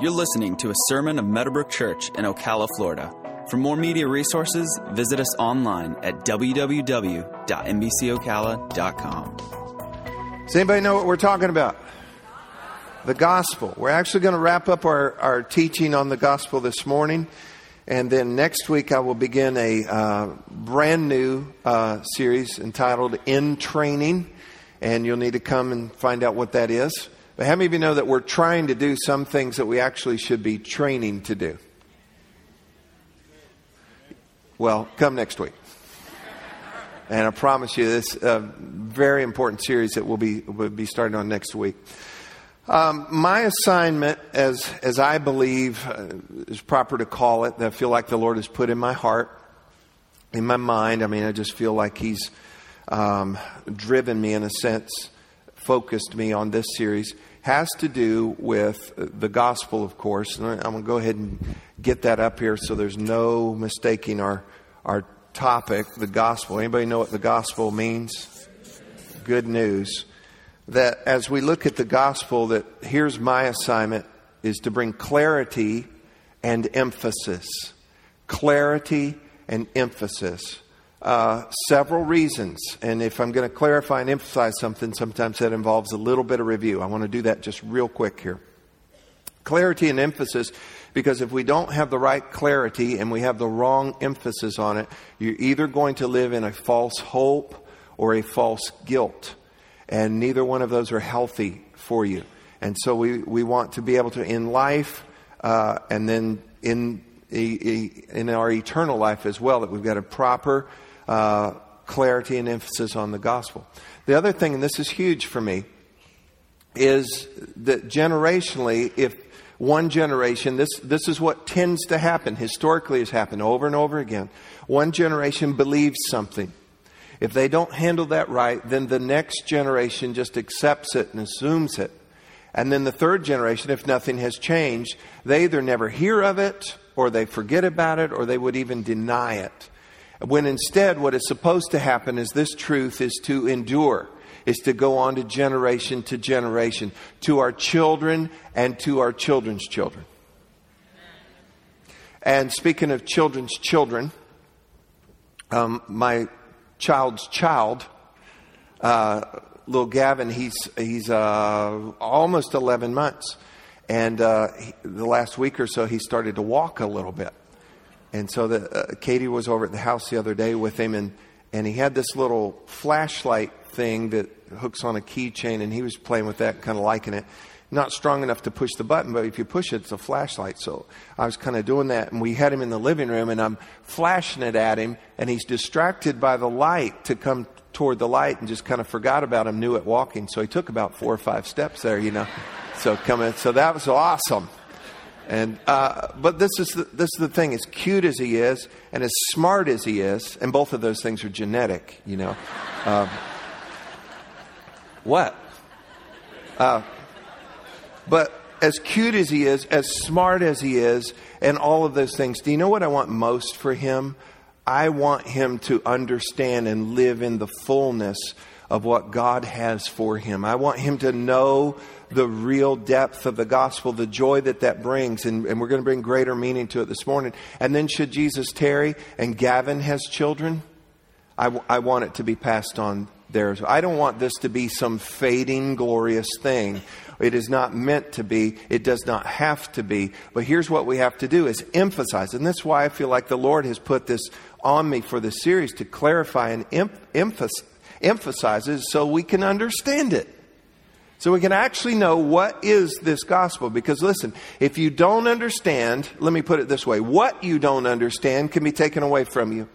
You're listening to a sermon of Meadowbrook Church in Ocala, Florida. For more media resources, visit us online at www.mbcocala.com. Does anybody know what we're talking about? The gospel. We're actually going to wrap up our, our teaching on the gospel this morning. And then next week, I will begin a uh, brand new uh, series entitled In Training. And you'll need to come and find out what that is. But how many of you know that we're trying to do some things that we actually should be training to do? Well, come next week. And I promise you, this uh, very important series that we'll be, we'll be starting on next week. Um, my assignment, as, as I believe uh, is proper to call it, that I feel like the Lord has put in my heart, in my mind, I mean, I just feel like He's um, driven me in a sense, focused me on this series, has to do with the gospel, of course. And I'm going to go ahead and get that up here so there's no mistaking our, our topic, the gospel. Anybody know what the gospel means? Good news. That as we look at the gospel, that here's my assignment is to bring clarity and emphasis. Clarity and emphasis. Uh, several reasons. And if I'm going to clarify and emphasize something, sometimes that involves a little bit of review. I want to do that just real quick here. Clarity and emphasis, because if we don't have the right clarity and we have the wrong emphasis on it, you're either going to live in a false hope or a false guilt. And neither one of those are healthy for you. And so we, we want to be able to, in life, uh, and then in, in our eternal life as well, that we've got a proper uh, clarity and emphasis on the gospel. The other thing, and this is huge for me, is that generationally, if one generation, this, this is what tends to happen, historically has happened over and over again. One generation believes something. If they don't handle that right, then the next generation just accepts it and assumes it. And then the third generation, if nothing has changed, they either never hear of it, or they forget about it, or they would even deny it. When instead, what is supposed to happen is this truth is to endure, is to go on to generation to generation, to our children and to our children's children. And speaking of children's children, um, my child's child, uh, little Gavin, he's, he's uh, almost 11 months. And uh, he, the last week or so, he started to walk a little bit. And so the, uh, Katie was over at the house the other day with him, and, and he had this little flashlight thing that hooks on a keychain, and he was playing with that, kind of liking it. Not strong enough to push the button, but if you push it, it's a flashlight. So I was kind of doing that, and we had him in the living room, and I'm flashing it at him, and he's distracted by the light to come toward the light and just kind of forgot about him, knew it walking. So he took about four or five steps there, you know. So coming, so that was awesome. And uh, but this is the, this is the thing. As cute as he is, and as smart as he is, and both of those things are genetic, you know. Um, what? Uh, but as cute as he is, as smart as he is, and all of those things. Do you know what I want most for him? I want him to understand and live in the fullness of what God has for him. I want him to know the real depth of the gospel, the joy that that brings. And, and we're going to bring greater meaning to it this morning. And then, should Jesus tarry and Gavin has children, I, w- I want it to be passed on there. I don't want this to be some fading, glorious thing. It is not meant to be. It does not have to be. But here's what we have to do is emphasize. And that's why I feel like the Lord has put this on me for this series to clarify and em- emphasize, emphasize so we can understand it. So we can actually know what is this gospel. Because listen, if you don't understand, let me put it this way what you don't understand can be taken away from you.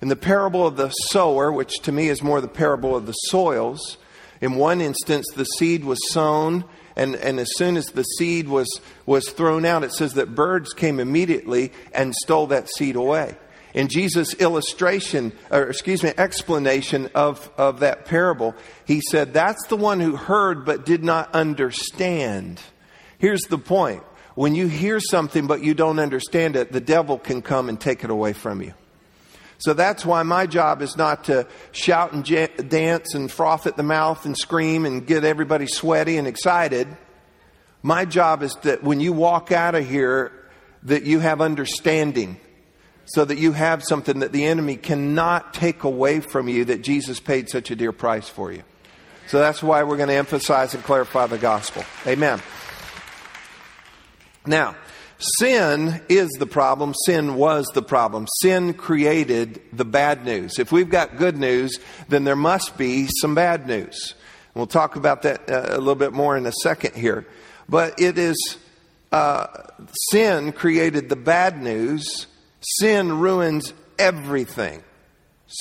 In the parable of the sower, which to me is more the parable of the soils, in one instance the seed was sown, and, and as soon as the seed was, was thrown out, it says that birds came immediately and stole that seed away in Jesus' illustration, or excuse me, explanation of, of that parable, he said, That's the one who heard but did not understand. Here's the point when you hear something but you don't understand it, the devil can come and take it away from you. So that's why my job is not to shout and dance and froth at the mouth and scream and get everybody sweaty and excited. My job is that when you walk out of here, that you have understanding so that you have something that the enemy cannot take away from you that Jesus paid such a dear price for you. So that's why we're going to emphasize and clarify the gospel. Amen. Now, sin is the problem. Sin was the problem. Sin created the bad news. If we've got good news, then there must be some bad news. We'll talk about that uh, a little bit more in a second here. But it is uh, sin created the bad news. Sin ruins everything.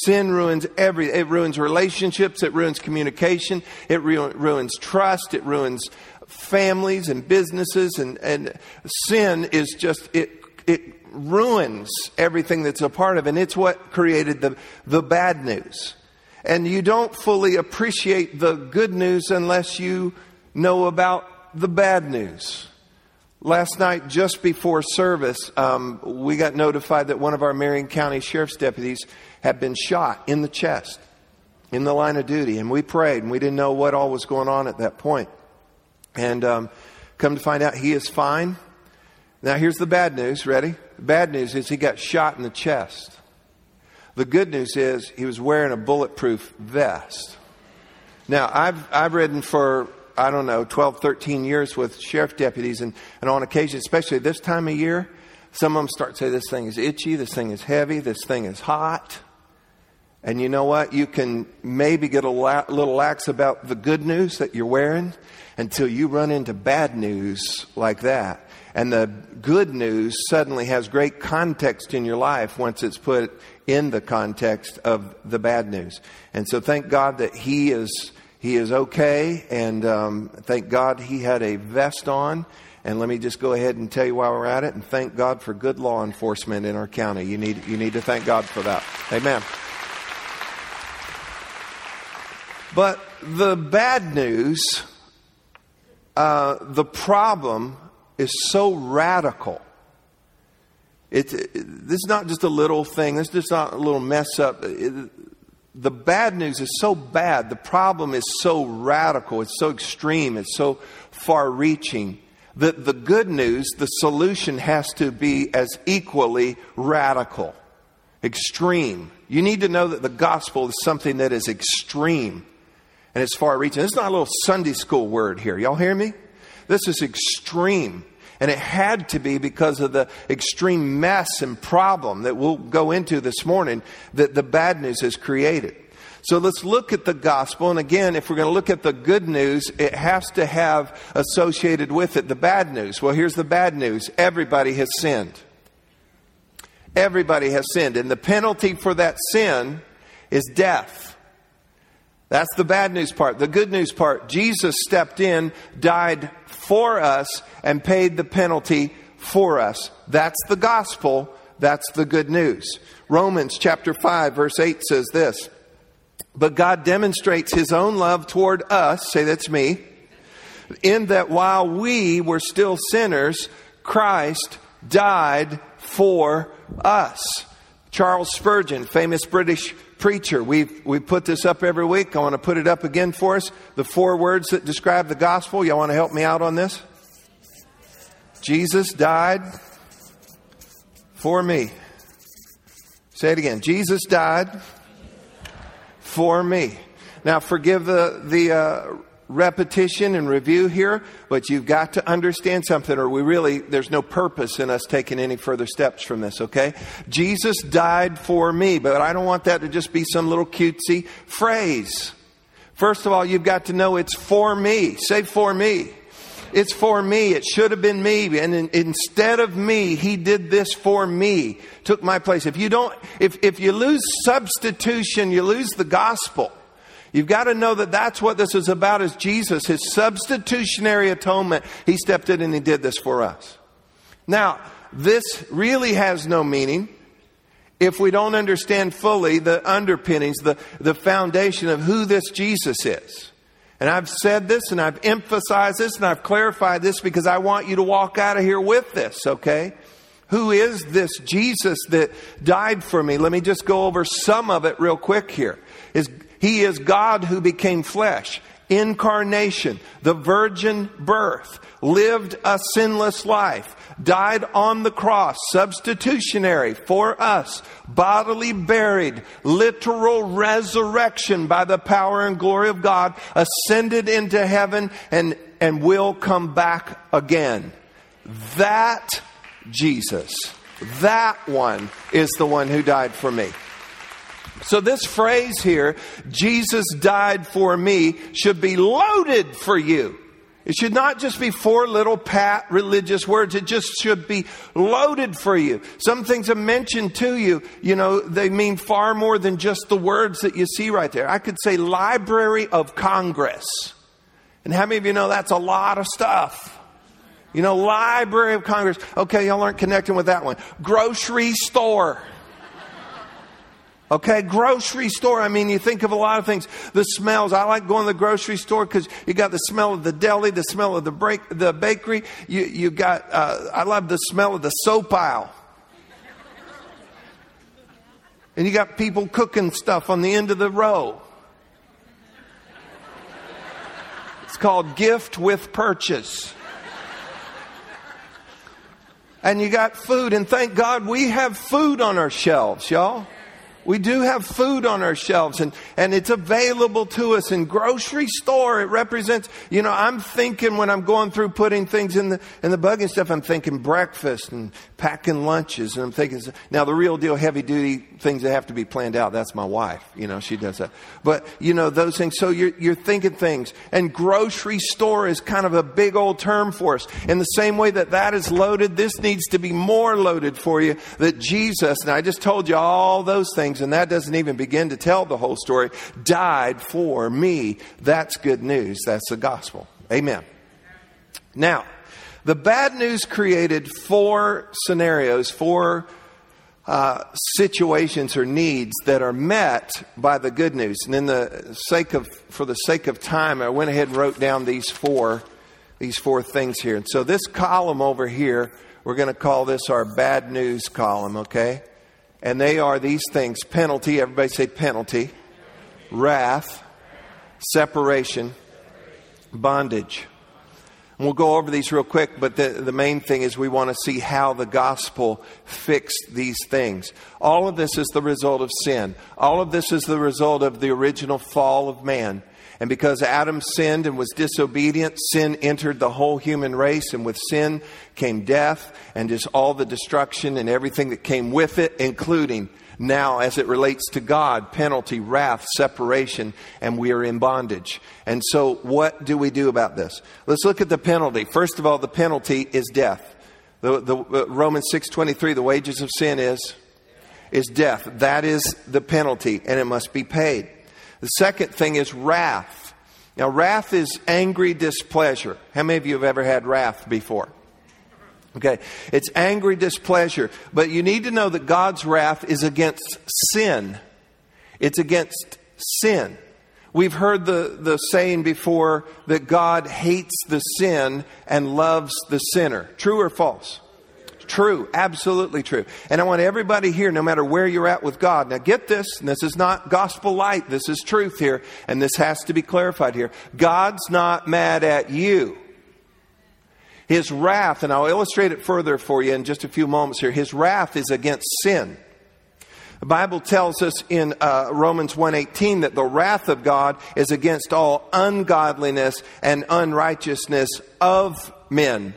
Sin ruins every. It ruins relationships. It ruins communication. It ru- ruins trust. It ruins families and businesses. And, and sin is just it. It ruins everything that's a part of it. And it's what created the, the bad news. And you don't fully appreciate the good news unless you know about the bad news. Last night, just before service, um, we got notified that one of our Marion County Sheriff's deputies had been shot in the chest in the line of duty. And we prayed, and we didn't know what all was going on at that point. And um, come to find out, he is fine. Now, here's the bad news. Ready? The bad news is he got shot in the chest. The good news is he was wearing a bulletproof vest. Now, I've, I've ridden for I don't know, 12, 13 years with sheriff deputies, and, and on occasion, especially this time of year, some of them start to say, This thing is itchy, this thing is heavy, this thing is hot. And you know what? You can maybe get a la- little lax about the good news that you're wearing until you run into bad news like that. And the good news suddenly has great context in your life once it's put in the context of the bad news. And so thank God that He is he is okay, and um, thank God he had a vest on. And let me just go ahead and tell you while we're at it, and thank God for good law enforcement in our county. You need, you need to thank God for that. Amen. But the bad news, uh, the problem is so radical. It, it, this is not just a little thing. This is just not a little mess up. It, the bad news is so bad, the problem is so radical, it's so extreme, it's so far reaching that the good news, the solution has to be as equally radical, extreme. You need to know that the gospel is something that is extreme and it's far reaching. It's not a little Sunday school word here. Y'all hear me? This is extreme. And it had to be because of the extreme mess and problem that we'll go into this morning that the bad news has created. So let's look at the gospel. And again, if we're going to look at the good news, it has to have associated with it the bad news. Well, here's the bad news everybody has sinned. Everybody has sinned. And the penalty for that sin is death. That's the bad news part. The good news part Jesus stepped in, died for us, and paid the penalty for us. That's the gospel. That's the good news. Romans chapter 5, verse 8 says this But God demonstrates his own love toward us, say that's me, in that while we were still sinners, Christ died for us. Charles Spurgeon, famous British preacher. We've, we put this up every week. I want to put it up again for us. The four words that describe the gospel. Y'all want to help me out on this? Jesus died for me. Say it again. Jesus died for me. Now, forgive the, the uh, repetition and review here, but you've got to understand something, or we really, there's no purpose in us taking any further steps from this, okay? Jesus died for me, but I don't want that to just be some little cutesy phrase. First of all, you've got to know it's for me. Say for me. It's for me. It should have been me. And in, instead of me, he did this for me. Took my place. If you don't, if, if you lose substitution, you lose the gospel. You've got to know that that's what this is about is Jesus, his substitutionary atonement. He stepped in and he did this for us. Now, this really has no meaning if we don't understand fully the underpinnings, the, the foundation of who this Jesus is. And I've said this and I've emphasized this and I've clarified this because I want you to walk out of here with this, okay? Who is this Jesus that died for me? Let me just go over some of it real quick here. Is he is God who became flesh. incarnation, the virgin birth, lived a sinless life, died on the cross, substitutionary for us, bodily buried, literal resurrection by the power and glory of God, ascended into heaven and, and will come back again. That Jesus, that one is the one who died for me. So, this phrase here, Jesus died for me, should be loaded for you. It should not just be four little pat religious words. It just should be loaded for you. Some things are mentioned to you, you know, they mean far more than just the words that you see right there. I could say Library of Congress. And how many of you know that's a lot of stuff? You know, Library of Congress. Okay, y'all aren't connecting with that one. Grocery store. Okay, grocery store. I mean, you think of a lot of things. The smells. I like going to the grocery store because you got the smell of the deli, the smell of the break, the bakery. You you got. Uh, I love the smell of the soap aisle. And you got people cooking stuff on the end of the row. It's called gift with purchase. And you got food, and thank God we have food on our shelves, y'all. We do have food on our shelves and, and it's available to us in grocery store. It represents, you know, I'm thinking when I'm going through putting things in the, in the bug and stuff, I'm thinking breakfast and packing lunches and I'm thinking, now the real deal heavy duty things that have to be planned out, that's my wife. You know, she does that. But, you know, those things. So you're, you're thinking things and grocery store is kind of a big old term for us. In the same way that that is loaded, this needs to be more loaded for you that Jesus, and I just told you all those things things, and that doesn't even begin to tell the whole story, died for me. That's good news. That's the gospel. Amen. Now, the bad news created four scenarios, four uh, situations or needs that are met by the good news. And in the sake of, for the sake of time, I went ahead and wrote down these four, these four things here. And so this column over here, we're going to call this our bad news column, okay? And they are these things penalty, everybody say penalty, wrath, separation, bondage. And we'll go over these real quick, but the, the main thing is we want to see how the gospel fixed these things. All of this is the result of sin. All of this is the result of the original fall of man. And because Adam sinned and was disobedient, sin entered the whole human race. And with sin came death and just all the destruction and everything that came with it, including now as it relates to God, penalty, wrath, separation, and we are in bondage. And so what do we do about this? Let's look at the penalty. First of all, the penalty is death. The, the uh, Romans 6:23, the wages of sin is is death. That is the penalty and it must be paid. The second thing is wrath. Now, wrath is angry displeasure. How many of you have ever had wrath before? Okay, it's angry displeasure. But you need to know that God's wrath is against sin. It's against sin. We've heard the, the saying before that God hates the sin and loves the sinner. True or false? True, absolutely true. And I want everybody here, no matter where you're at with God, now get this, this is not gospel light, this is truth here, and this has to be clarified here. God's not mad at you. His wrath, and I'll illustrate it further for you in just a few moments here, his wrath is against sin. The Bible tells us in uh, Romans 1:18 that the wrath of God is against all ungodliness and unrighteousness of men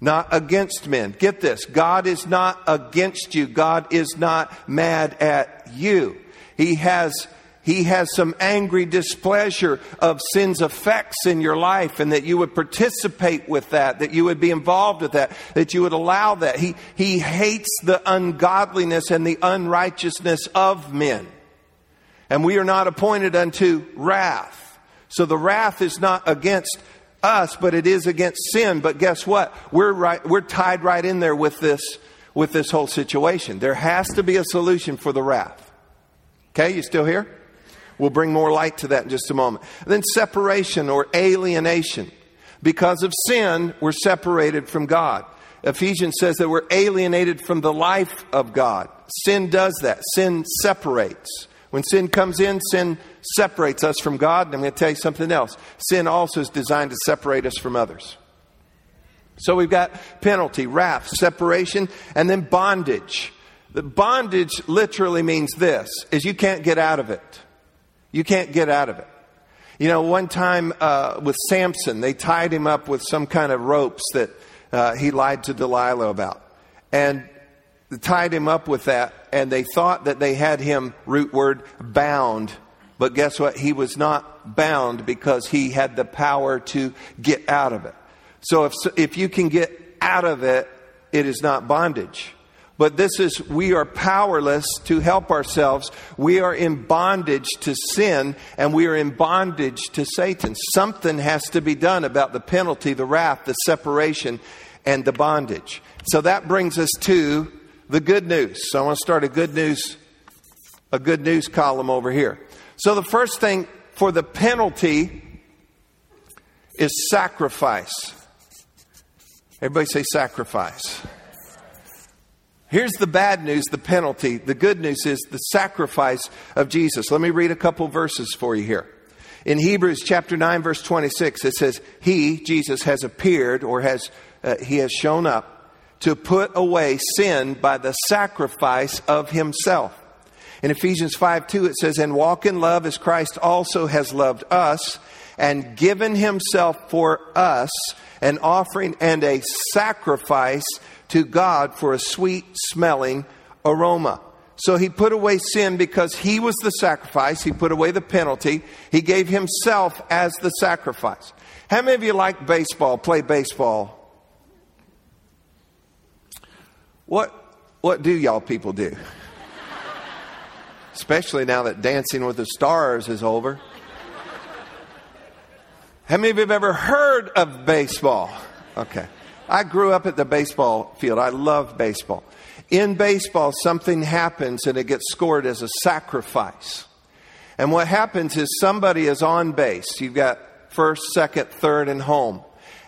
not against men. Get this God is not against you, God is not mad at you. He has he has some angry displeasure of sin's effects in your life and that you would participate with that, that you would be involved with that, that you would allow that. He, he hates the ungodliness and the unrighteousness of men. And we are not appointed unto wrath. So the wrath is not against us, but it is against sin. But guess what? We're right, we're tied right in there with this, with this whole situation. There has to be a solution for the wrath. Okay, you still here? We'll bring more light to that in just a moment. And then separation or alienation. Because of sin, we're separated from God. Ephesians says that we're alienated from the life of God. Sin does that. Sin separates. When sin comes in, sin separates us from God. And I'm going to tell you something else. Sin also is designed to separate us from others. So we've got penalty, wrath, separation, and then bondage. The bondage literally means this, is you can't get out of it. You can't get out of it. You know, one time uh, with Samson, they tied him up with some kind of ropes that uh, he lied to Delilah about. And tied him up with that, and they thought that they had him, root word, bound. But guess what? He was not bound because he had the power to get out of it. So if, if you can get out of it, it is not bondage. But this is, we are powerless to help ourselves. We are in bondage to sin and we are in bondage to Satan. Something has to be done about the penalty, the wrath, the separation, and the bondage. So that brings us to the good news. So I want to start a good news, a good news column over here. So the first thing for the penalty is sacrifice. Everybody say sacrifice. Here's the bad news, the penalty. The good news is the sacrifice of Jesus. Let me read a couple verses for you here. In Hebrews chapter 9 verse 26 it says, "He, Jesus has appeared or has uh, he has shown up to put away sin by the sacrifice of himself." In Ephesians 5 2, it says, And walk in love as Christ also has loved us and given himself for us, an offering and a sacrifice to God for a sweet smelling aroma. So he put away sin because he was the sacrifice. He put away the penalty. He gave himself as the sacrifice. How many of you like baseball, play baseball? What, what do y'all people do? Especially now that Dancing with the Stars is over. How many of you have ever heard of baseball? Okay. I grew up at the baseball field. I love baseball. In baseball, something happens and it gets scored as a sacrifice. And what happens is somebody is on base. You've got first, second, third, and home.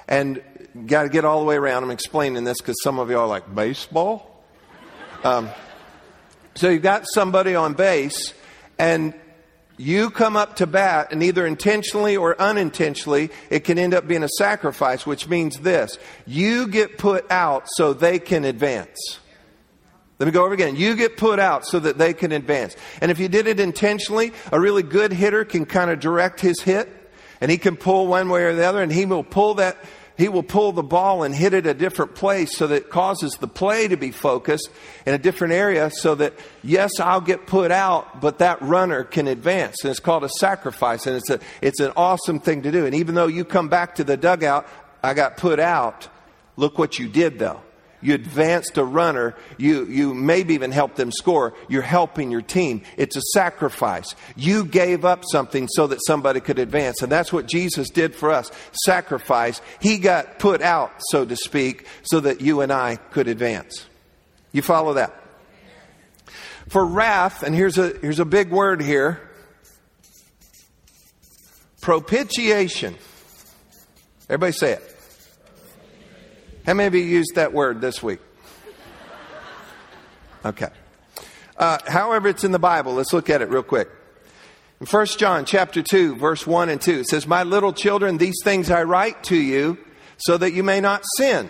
And got to get all the way around. I'm explaining this because some of you are like, baseball? Um, so you've got somebody on base, and you come up to bat, and either intentionally or unintentionally, it can end up being a sacrifice, which means this you get put out so they can advance. Let me go over again. You get put out so that they can advance. And if you did it intentionally, a really good hitter can kind of direct his hit, and he can pull one way or the other, and he will pull that he will pull the ball and hit it a different place so that it causes the play to be focused in a different area so that, yes, I'll get put out, but that runner can advance. And it's called a sacrifice, and it's, a, it's an awesome thing to do. And even though you come back to the dugout, I got put out, look what you did, though. You advanced a runner. You, you maybe even helped them score. You're helping your team. It's a sacrifice. You gave up something so that somebody could advance. And that's what Jesus did for us. Sacrifice. He got put out, so to speak, so that you and I could advance. You follow that? For wrath, and here's a, here's a big word here propitiation. Everybody say it. How many of you used that word this week? Okay. Uh, however, it's in the Bible. Let's look at it real quick. In 1 John chapter 2, verse 1 and 2, it says, My little children, these things I write to you so that you may not sin.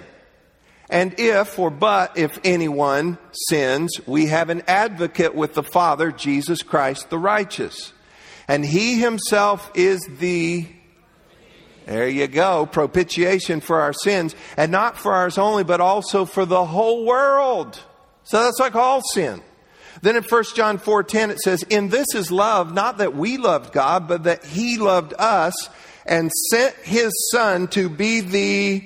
And if, or but, if anyone sins, we have an advocate with the Father, Jesus Christ the righteous. And he himself is the there you go. Propitiation for our sins. And not for ours only, but also for the whole world. So that's like all sin. Then in 1 John 4:10 it says, "In this is love, not that we loved God, but that he loved us and sent his son to be the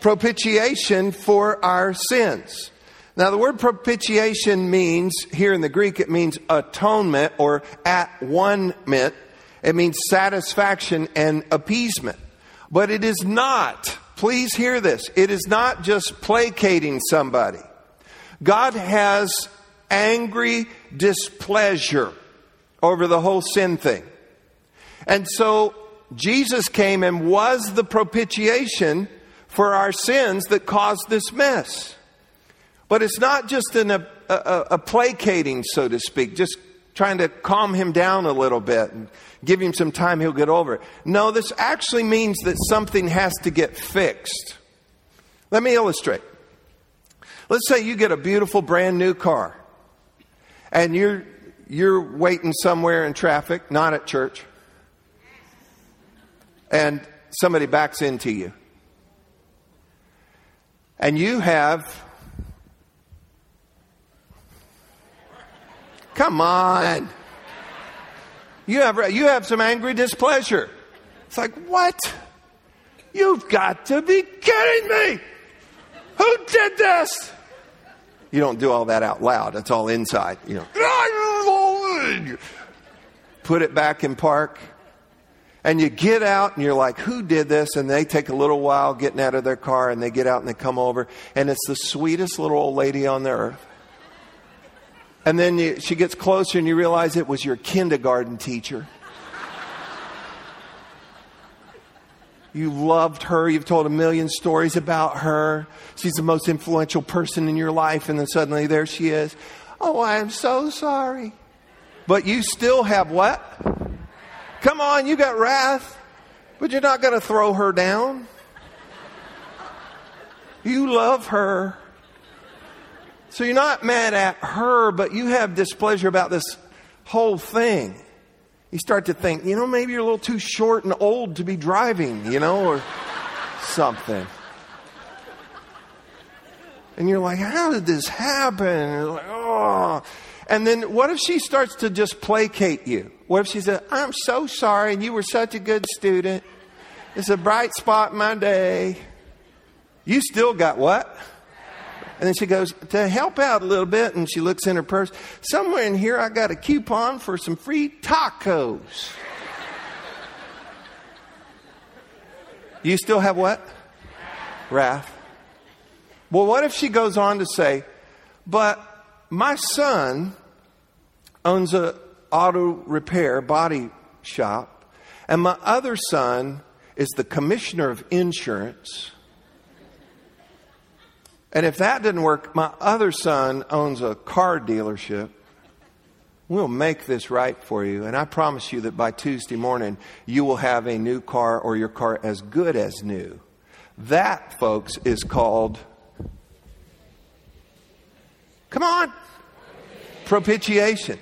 propitiation for our sins." Now the word propitiation means here in the Greek it means atonement or at one meant it means satisfaction and appeasement. But it is not, please hear this, it is not just placating somebody. God has angry displeasure over the whole sin thing. And so Jesus came and was the propitiation for our sins that caused this mess. But it's not just an, a, a, a placating, so to speak, just trying to calm him down a little bit and give him some time, he'll get over it. No, this actually means that something has to get fixed. Let me illustrate. Let's say you get a beautiful brand new car and you're, you're waiting somewhere in traffic, not at church, and somebody backs into you. And you have, come on. You have, you have some angry displeasure. It's like, what? You've got to be kidding me. Who did this? You don't do all that out loud. It's all inside. You know. Put it back in park. And you get out and you're like, who did this? And they take a little while getting out of their car and they get out and they come over. And it's the sweetest little old lady on the earth. And then you, she gets closer and you realize it was your kindergarten teacher. You loved her. You've told a million stories about her. She's the most influential person in your life. And then suddenly there she is. Oh, I am so sorry. But you still have what? Come on, you got wrath. But you're not going to throw her down. You love her. So you're not mad at her, but you have displeasure about this whole thing you start to think, you know, maybe you're a little too short and old to be driving, you know, or something. And you're like, how did this happen? And like, oh. And then what if she starts to just placate you? What if she says, I'm so sorry, and you were such a good student. It's a bright spot in my day. You still got what? And then she goes, to help out a little bit, and she looks in her purse. Somewhere in here, I got a coupon for some free tacos. You still have what? Wrath. Well, what if she goes on to say, but my son owns a auto repair body shop, and my other son is the commissioner of insurance and if that didn't work, my other son owns a car dealership. We'll make this right for you. And I promise you that by Tuesday morning, you will have a new car or your car as good as new. That, folks, is called, come on, propitiation.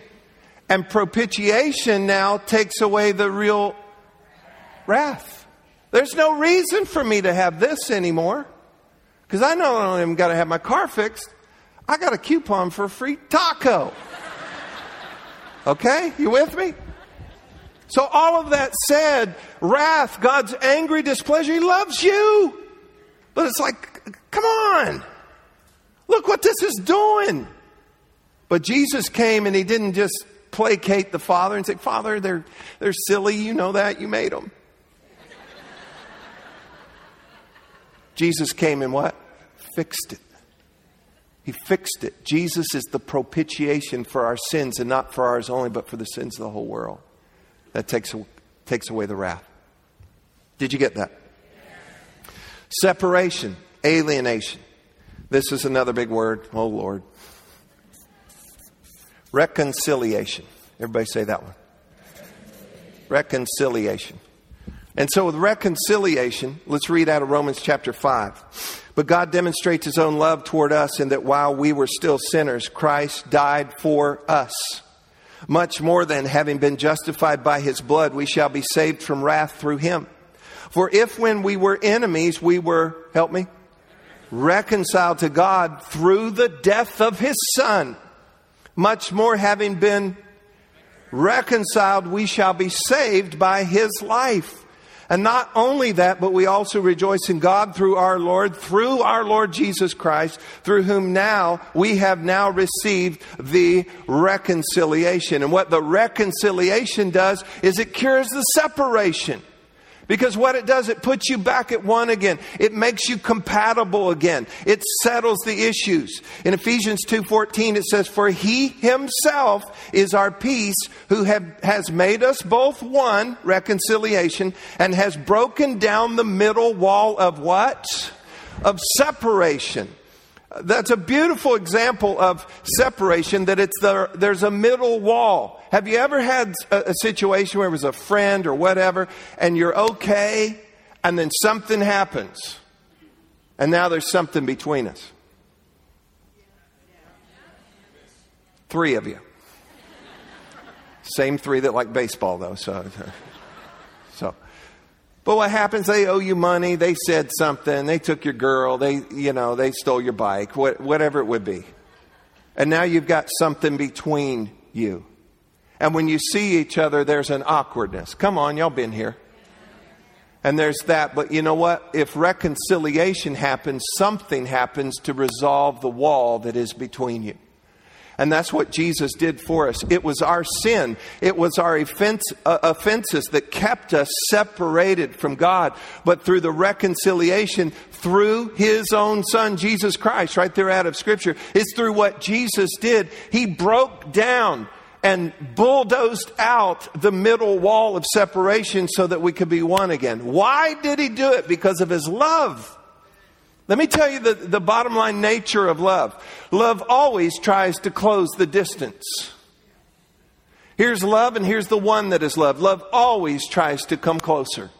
And propitiation now takes away the real wrath. There's no reason for me to have this anymore. Because I not only am got to have my car fixed, I got a coupon for a free taco. Okay? You with me? So, all of that said, wrath, God's angry displeasure, He loves you. But it's like, come on. Look what this is doing. But Jesus came and He didn't just placate the Father and say, Father, they're, they're silly. You know that. You made them. Jesus came and what? Fixed it. He fixed it. Jesus is the propitiation for our sins, and not for ours only, but for the sins of the whole world. That takes, takes away the wrath. Did you get that? Separation, alienation. This is another big word. Oh, Lord. Reconciliation. Everybody say that one. Reconciliation. And so, with reconciliation, let's read out of Romans chapter 5. But God demonstrates his own love toward us in that while we were still sinners, Christ died for us. Much more than having been justified by his blood, we shall be saved from wrath through him. For if when we were enemies, we were, help me, reconciled to God through the death of his son, much more having been reconciled, we shall be saved by his life. And not only that, but we also rejoice in God through our Lord, through our Lord Jesus Christ, through whom now we have now received the reconciliation. And what the reconciliation does is it cures the separation. Because what it does, it puts you back at one again. It makes you compatible again. It settles the issues. In Ephesians 2:14 it says for he himself is our peace who have, has made us both one, reconciliation, and has broken down the middle wall of what? Of separation That's a beautiful example of separation that it's the, there's a middle wall. Have you ever had a, a situation where it was a friend or whatever and you're okay and then something happens and now there's something between us? Three of you. Same three that like baseball though, so so but what happens? They owe you money. They said something. They took your girl. They, you know, they stole your bike. What, whatever it would be. And now you've got something between you. And when you see each other, there's an awkwardness. Come on, y'all been here. And there's that. But you know what? If reconciliation happens, something happens to resolve the wall that is between you. And that's what Jesus did for us. It was our sin, it was our offense, uh, offenses that kept us separated from God. But through the reconciliation, through His own Son, Jesus Christ, right there out of Scripture, it's through what Jesus did. He broke down and bulldozed out the middle wall of separation so that we could be one again. Why did He do it? Because of His love. Let me tell you the, the bottom line nature of love. Love always tries to close the distance. Here's love, and here's the one that is love. Love always tries to come closer.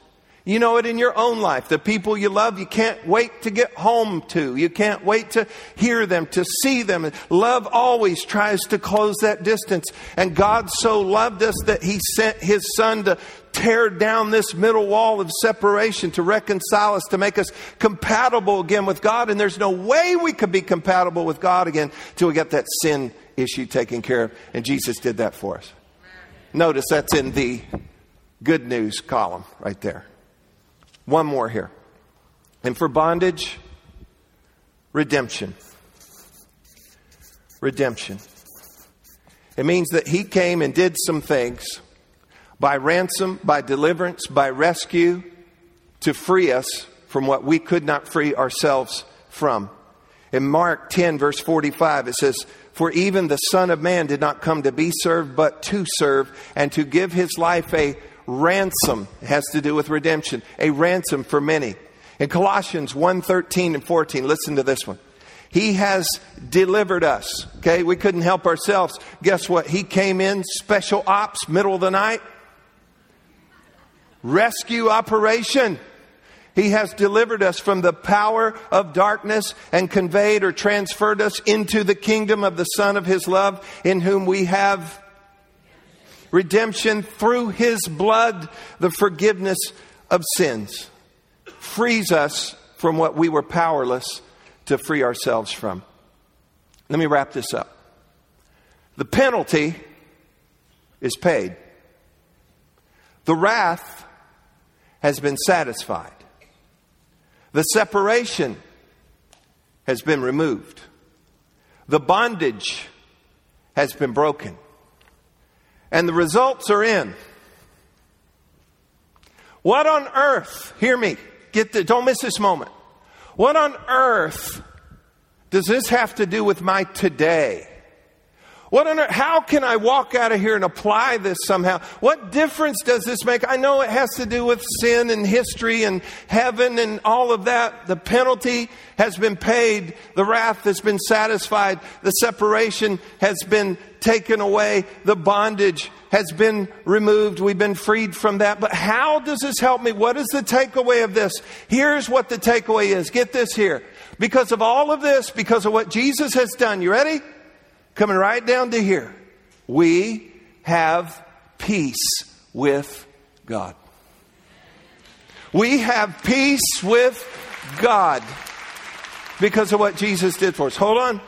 You know it in your own life. The people you love, you can't wait to get home to. You can't wait to hear them, to see them. Love always tries to close that distance. And God so loved us that He sent His Son to tear down this middle wall of separation, to reconcile us, to make us compatible again with God. And there's no way we could be compatible with God again till we get that sin issue taken care of. And Jesus did that for us. Notice that's in the good news column right there. One more here. And for bondage, redemption. Redemption. It means that he came and did some things by ransom, by deliverance, by rescue to free us from what we could not free ourselves from. In Mark 10, verse 45, it says, For even the Son of Man did not come to be served, but to serve, and to give his life a ransom has to do with redemption, a ransom for many. In Colossians 1 13 and 14, listen to this one. He has delivered us. Okay, we couldn't help ourselves. Guess what? He came in, special ops, middle of the night, rescue operation. He has delivered us from the power of darkness and conveyed or transferred us into the kingdom of the Son of His love, in whom we have redemption through his blood, the forgiveness of sins. Frees us from what we were powerless to free ourselves from. Let me wrap this up. The penalty is paid. The wrath has been satisfied. The separation has been removed. The bondage has been broken. And the results are in. What on earth, hear me, get the, don't miss this moment. What on earth does this have to do with my today? What on earth, how can I walk out of here and apply this somehow? What difference does this make? I know it has to do with sin and history and heaven and all of that. The penalty has been paid. The wrath has been satisfied. The separation has been taken away. The bondage has been removed. We've been freed from that. But how does this help me? What is the takeaway of this? Here's what the takeaway is. Get this here. Because of all of this, because of what Jesus has done, you ready? Coming right down to here. We have peace with God. We have peace with God because of what Jesus did for us. Hold on.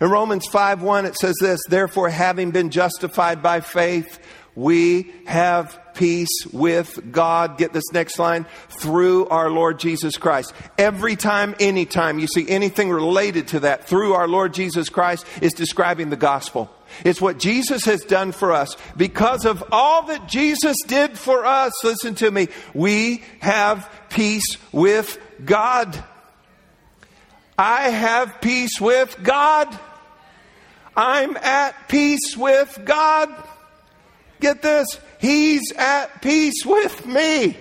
In Romans 5 1, it says this Therefore, having been justified by faith, we have peace with God. Get this next line through our Lord Jesus Christ. Every time, anytime you see anything related to that through our Lord Jesus Christ is describing the gospel. It's what Jesus has done for us. Because of all that Jesus did for us, listen to me, we have peace with God. I have peace with God. I'm at peace with God. Get this, He's at peace with me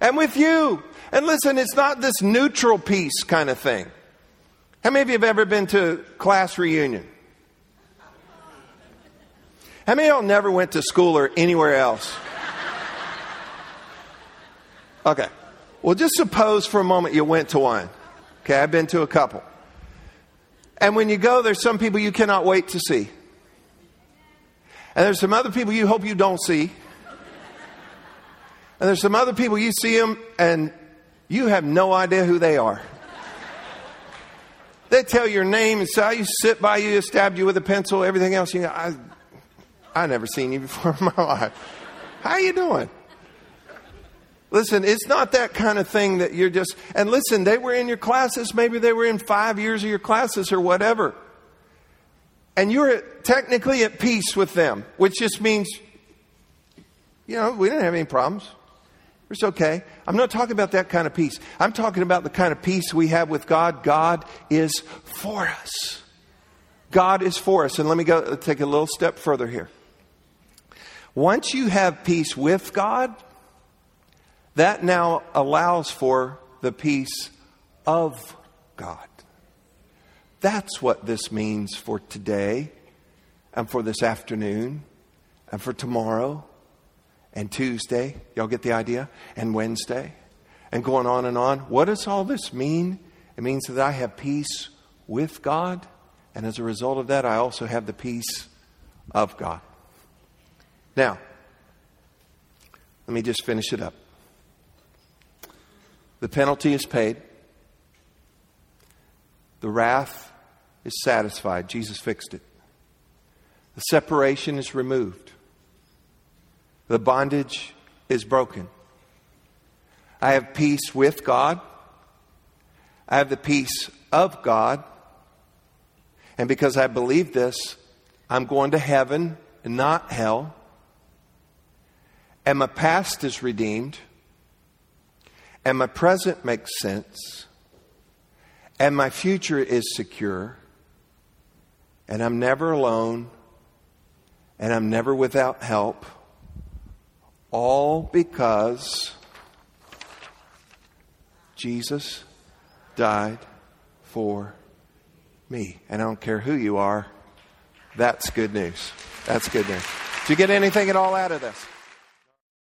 and with you. And listen, it's not this neutral peace kind of thing. How many of you have ever been to class reunion? How many of y'all never went to school or anywhere else? Okay. Well, just suppose for a moment you went to one. Okay, I've been to a couple. And when you go, there's some people you cannot wait to see. And there's some other people you hope you don't see. And there's some other people you see them and you have no idea who they are. They tell your name and say, I used to sit by you, stabbed you with a pencil, everything else. You know, I, I never seen you before in my life. How you doing? Listen, it's not that kind of thing that you're just, and listen, they were in your classes, maybe they were in five years of your classes or whatever. And you're technically at peace with them, which just means, you know, we didn't have any problems. It's okay. I'm not talking about that kind of peace. I'm talking about the kind of peace we have with God. God is for us. God is for us. And let me go take a little step further here. Once you have peace with God, that now allows for the peace of God. That's what this means for today and for this afternoon and for tomorrow and Tuesday. Y'all get the idea? And Wednesday. And going on and on. What does all this mean? It means that I have peace with God. And as a result of that, I also have the peace of God. Now, let me just finish it up. The penalty is paid. The wrath is satisfied. Jesus fixed it. The separation is removed. The bondage is broken. I have peace with God. I have the peace of God. And because I believe this, I'm going to heaven and not hell. And my past is redeemed. And my present makes sense. And my future is secure. And I'm never alone. And I'm never without help. All because Jesus died for me. And I don't care who you are, that's good news. That's good news. Did you get anything at all out of this?